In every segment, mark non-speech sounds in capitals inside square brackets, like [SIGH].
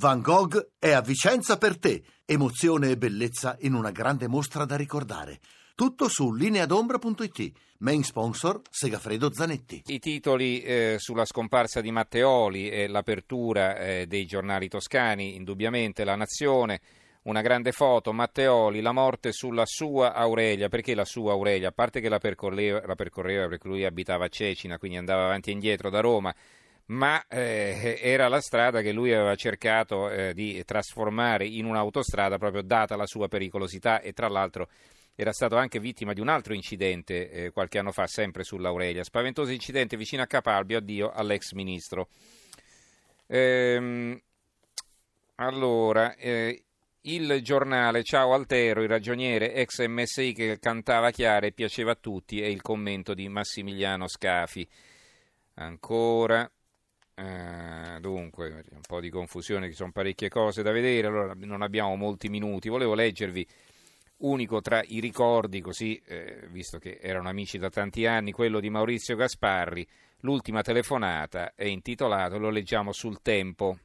Van Gogh è a Vicenza per te. Emozione e bellezza in una grande mostra da ricordare. Tutto su lineadombra.it. Main sponsor Segafredo Zanetti. I titoli eh, sulla scomparsa di Matteoli e l'apertura eh, dei giornali toscani, indubbiamente La Nazione, una grande foto, Matteoli, la morte sulla sua Aurelia. Perché la sua Aurelia? A parte che la percorreva, la percorreva perché lui abitava a Cecina, quindi andava avanti e indietro da Roma ma eh, era la strada che lui aveva cercato eh, di trasformare in un'autostrada proprio data la sua pericolosità e tra l'altro era stato anche vittima di un altro incidente eh, qualche anno fa, sempre sull'Aurelia. Spaventoso incidente vicino a Capalbio, addio all'ex ministro. Ehm, allora, eh, il giornale Ciao Altero, il ragioniere ex MSI che cantava chiare e piaceva a tutti, e il commento di Massimiliano Scafi. Ancora. Eh, dunque, un po' di confusione, ci sono parecchie cose da vedere, allora non abbiamo molti minuti. Volevo leggervi unico tra i ricordi, così, eh, visto che erano amici da tanti anni, quello di Maurizio Gasparri. L'ultima telefonata è intitolato, lo leggiamo sul tempo.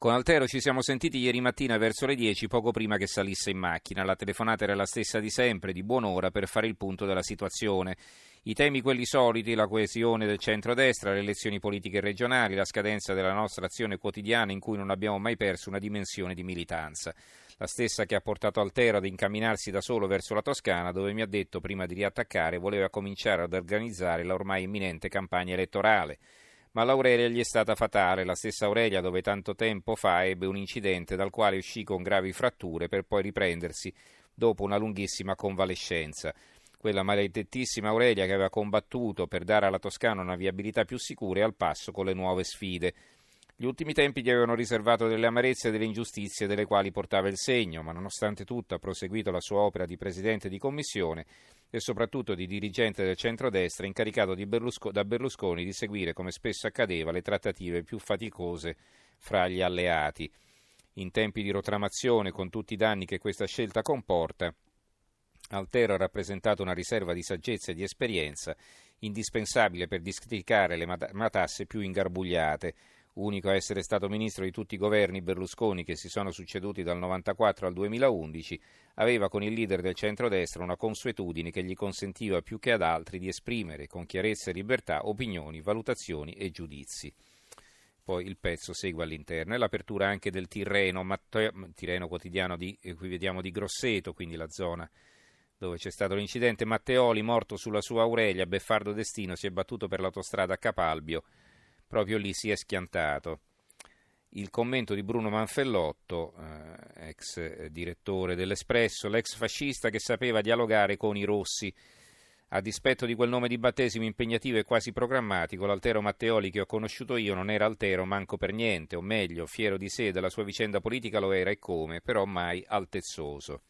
Con Altero ci siamo sentiti ieri mattina verso le 10, poco prima che salisse in macchina. La telefonata era la stessa di sempre, di buon'ora, per fare il punto della situazione. I temi quelli soliti, la coesione del centrodestra, le elezioni politiche regionali, la scadenza della nostra azione quotidiana in cui non abbiamo mai perso una dimensione di militanza. La stessa che ha portato Altero ad incamminarsi da solo verso la Toscana, dove mi ha detto prima di riattaccare voleva cominciare ad organizzare la ormai imminente campagna elettorale. Ma l'Aurelia gli è stata fatale, la stessa Aurelia dove tanto tempo fa ebbe un incidente dal quale uscì con gravi fratture per poi riprendersi dopo una lunghissima convalescenza quella maledettissima Aurelia che aveva combattuto per dare alla Toscana una viabilità più sicura e al passo con le nuove sfide. Gli ultimi tempi gli avevano riservato delle amarezze e delle ingiustizie delle quali portava il segno, ma nonostante tutto ha proseguito la sua opera di presidente di commissione e soprattutto di dirigente del centrodestra incaricato Berlusco- da Berlusconi di seguire, come spesso accadeva, le trattative più faticose fra gli alleati. In tempi di rotramazione, con tutti i danni che questa scelta comporta, Altero ha rappresentato una riserva di saggezza e di esperienza indispensabile per districare le matasse più ingarbugliate. Unico a essere stato ministro di tutti i governi Berlusconi che si sono succeduti dal 1994 al 2011, aveva con il leader del centrodestra una consuetudine che gli consentiva più che ad altri di esprimere con chiarezza e libertà opinioni, valutazioni e giudizi. Poi il pezzo segue all'interno. E l'apertura anche del Tirreno, Matteo, Tirreno quotidiano di, eh, qui vediamo di Grosseto, quindi la zona dove c'è stato l'incidente. Matteoli, morto sulla sua Aurelia, beffardo destino, si è battuto per l'autostrada a Capalbio. Proprio lì si è schiantato. Il commento di Bruno Manfellotto, eh, ex direttore dell'Espresso, l'ex fascista che sapeva dialogare con i rossi. A dispetto di quel nome di battesimo impegnativo e quasi programmatico, l'Altero Matteoli che ho conosciuto io non era altero manco per niente, o meglio, fiero di sé della sua vicenda politica lo era e come, però mai altezzoso.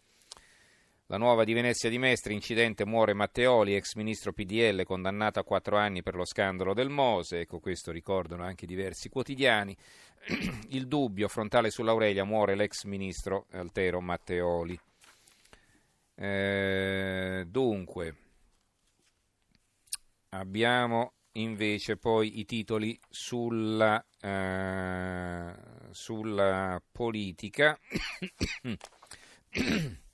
La nuova di Venezia di Mestre, incidente muore Matteoli, ex ministro PDL, condannato a quattro anni per lo scandalo del Mose. Ecco, questo ricordano anche diversi quotidiani. [CLEARS THROAT] Il dubbio frontale sull'Aurelia muore l'ex ministro Altero Matteoli. Eh, dunque, abbiamo invece poi i titoli sulla, eh, sulla politica. [CLEARS THROAT] [COUGHS] [COUGHS] [COUGHS]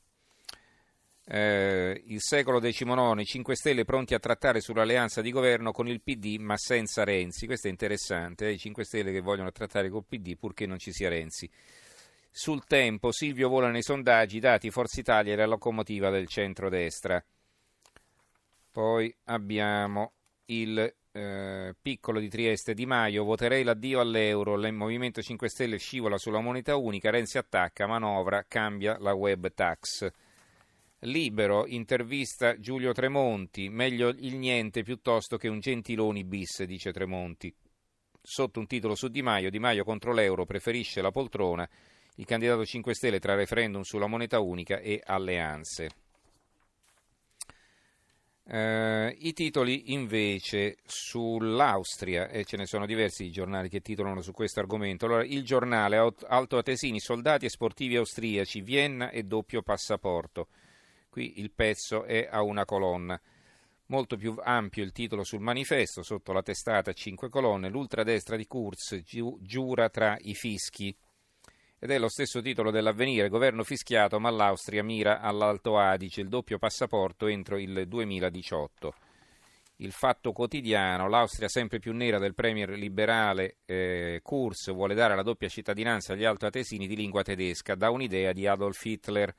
Eh, il secolo XIX, i 5 Stelle pronti a trattare sull'alleanza di governo con il PD ma senza Renzi. Questo è interessante, eh? i 5 Stelle che vogliono trattare col PD purché non ci sia Renzi. Sul tempo, Silvio vola nei sondaggi, dati Forza Italia e la locomotiva del centro-destra. Poi abbiamo il eh, piccolo di Trieste Di Maio, voterei l'addio all'euro, il Movimento 5 Stelle scivola sulla moneta unica, Renzi attacca, manovra, cambia la web tax. Libero, intervista Giulio Tremonti, meglio il niente piuttosto che un Gentiloni bis, dice Tremonti. Sotto un titolo su Di Maio, Di Maio contro l'euro preferisce la poltrona, il candidato 5 Stelle tra referendum sulla moneta unica e alleanze. Uh, I titoli invece sull'Austria, e ce ne sono diversi giornali che titolano su questo argomento. Allora, il giornale Alto Atesini, soldati e sportivi austriaci, Vienna e doppio passaporto. Qui il pezzo è a una colonna. Molto più ampio il titolo sul manifesto, sotto la testata a cinque colonne, l'ultradestra di Kurz giu- giura tra i fischi. Ed è lo stesso titolo dell'avvenire, governo fischiato ma l'Austria mira all'Alto Adige, il doppio passaporto entro il 2018 il fatto quotidiano, l'Austria sempre più nera del premier liberale eh, Kurz vuole dare la doppia cittadinanza agli altoatesini di lingua tedesca, da un'idea di Adolf Hitler.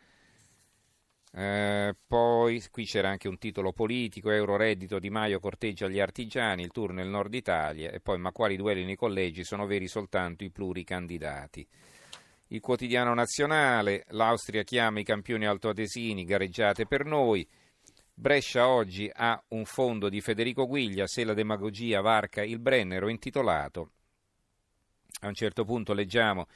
Eh, poi qui c'era anche un titolo politico, Euro reddito Di Maio corteggia gli artigiani, il tour nel nord Italia e poi ma quali duelli nei collegi sono veri soltanto i pluricandidati. Il quotidiano nazionale, l'Austria chiama i campioni altoatesini, gareggiate per noi, Brescia oggi ha un fondo di Federico Guiglia, se la demagogia varca il Brennero, intitolato. A un certo punto leggiamo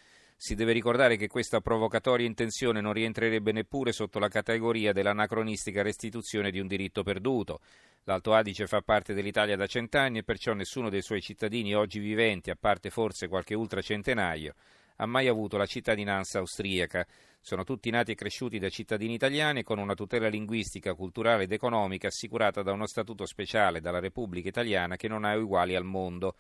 si deve ricordare che questa provocatoria intenzione non rientrerebbe neppure sotto la categoria dell'anacronistica restituzione di un diritto perduto. L'Alto Adige fa parte dell'Italia da cent'anni e perciò nessuno dei suoi cittadini oggi viventi, a parte forse qualche ultracentenario, ha mai avuto la cittadinanza austriaca. Sono tutti nati e cresciuti da cittadini italiani con una tutela linguistica, culturale ed economica assicurata da uno statuto speciale dalla Repubblica Italiana che non ha uguali al mondo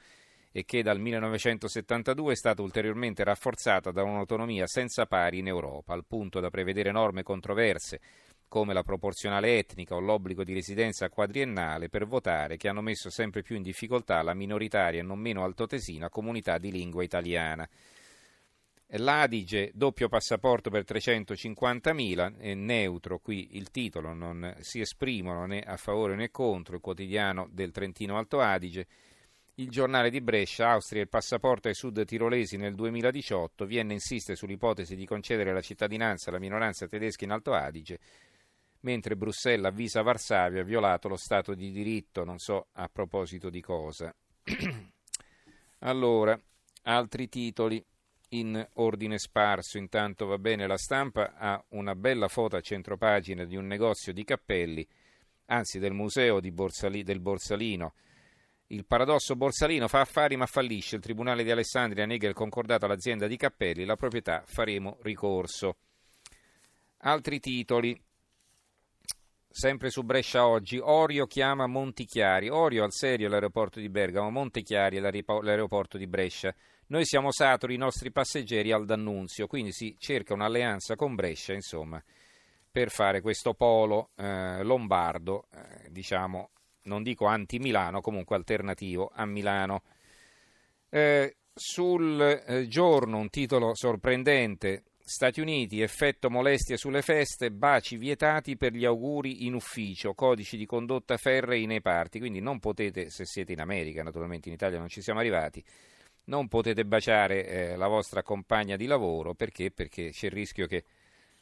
e che dal 1972 è stata ulteriormente rafforzata da un'autonomia senza pari in Europa, al punto da prevedere norme controverse come la proporzionale etnica o l'obbligo di residenza quadriennale per votare che hanno messo sempre più in difficoltà la minoritaria e non meno altotesina comunità di lingua italiana. L'Adige, doppio passaporto per 350.000, è neutro qui il titolo, non si esprimono né a favore né contro il quotidiano del Trentino Alto Adige. Il giornale di Brescia, Austria il passaporto ai sud tirolesi nel 2018, Vienna insiste sull'ipotesi di concedere la cittadinanza alla minoranza tedesca in Alto Adige, mentre Bruxelles avvisa Varsavia ha violato lo Stato di diritto, non so a proposito di cosa. [CLEARS THROAT] allora, altri titoli in ordine sparso. Intanto va bene, la stampa ha una bella foto a centropagina di un negozio di cappelli, anzi del museo Borsali, del Borsalino. Il paradosso Borsalino fa affari ma fallisce. Il tribunale di Alessandria nega il concordato all'azienda di cappelli. La proprietà faremo ricorso. Altri titoli. Sempre su Brescia oggi, Orio chiama Montichiari. Orio al serio l'aeroporto di Bergamo, Montechiari l'aeroporto di Brescia. Noi siamo saturi, i nostri passeggeri al D'Annunzio, quindi si cerca un'alleanza con Brescia, insomma, per fare questo polo eh, lombardo, eh, diciamo, non dico anti-Milano, comunque alternativo a Milano. Eh, sul eh, giorno un titolo sorprendente, Stati Uniti, effetto molestie sulle feste, baci vietati per gli auguri in ufficio, codici di condotta ferrei nei parti, quindi non potete, se siete in America, naturalmente in Italia non ci siamo arrivati, non potete baciare eh, la vostra compagna di lavoro perché? perché c'è il rischio che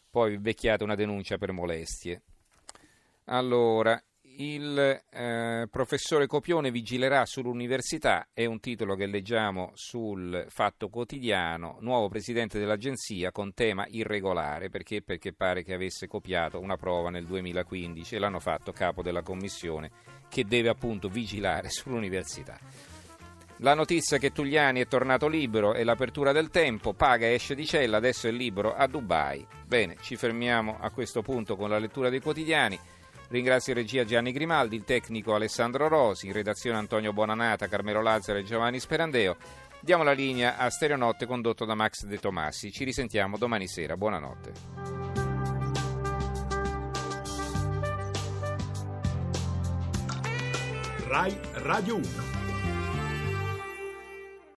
poi vi becchiate una denuncia per molestie. Allora, il eh, professore Copione vigilerà sull'università, è un titolo che leggiamo sul Fatto Quotidiano, nuovo presidente dell'agenzia con tema irregolare, perché? perché pare che avesse copiato una prova nel 2015 e l'hanno fatto capo della commissione che deve appunto vigilare [LAUGHS] sull'università. La notizia che Tugliani è tornato libero e l'apertura del tempo, paga e esce di cella, adesso è libero a Dubai. Bene, ci fermiamo a questo punto con la lettura dei quotidiani. Ringrazio in regia Gianni Grimaldi, il tecnico Alessandro Rosi, in redazione Antonio Bonanata, Carmelo Lazzaro e Giovanni Sperandeo. Diamo la linea a Stereonotte condotto da Max De Tomassi. Ci risentiamo domani sera. Buonanotte. RAI Radio 1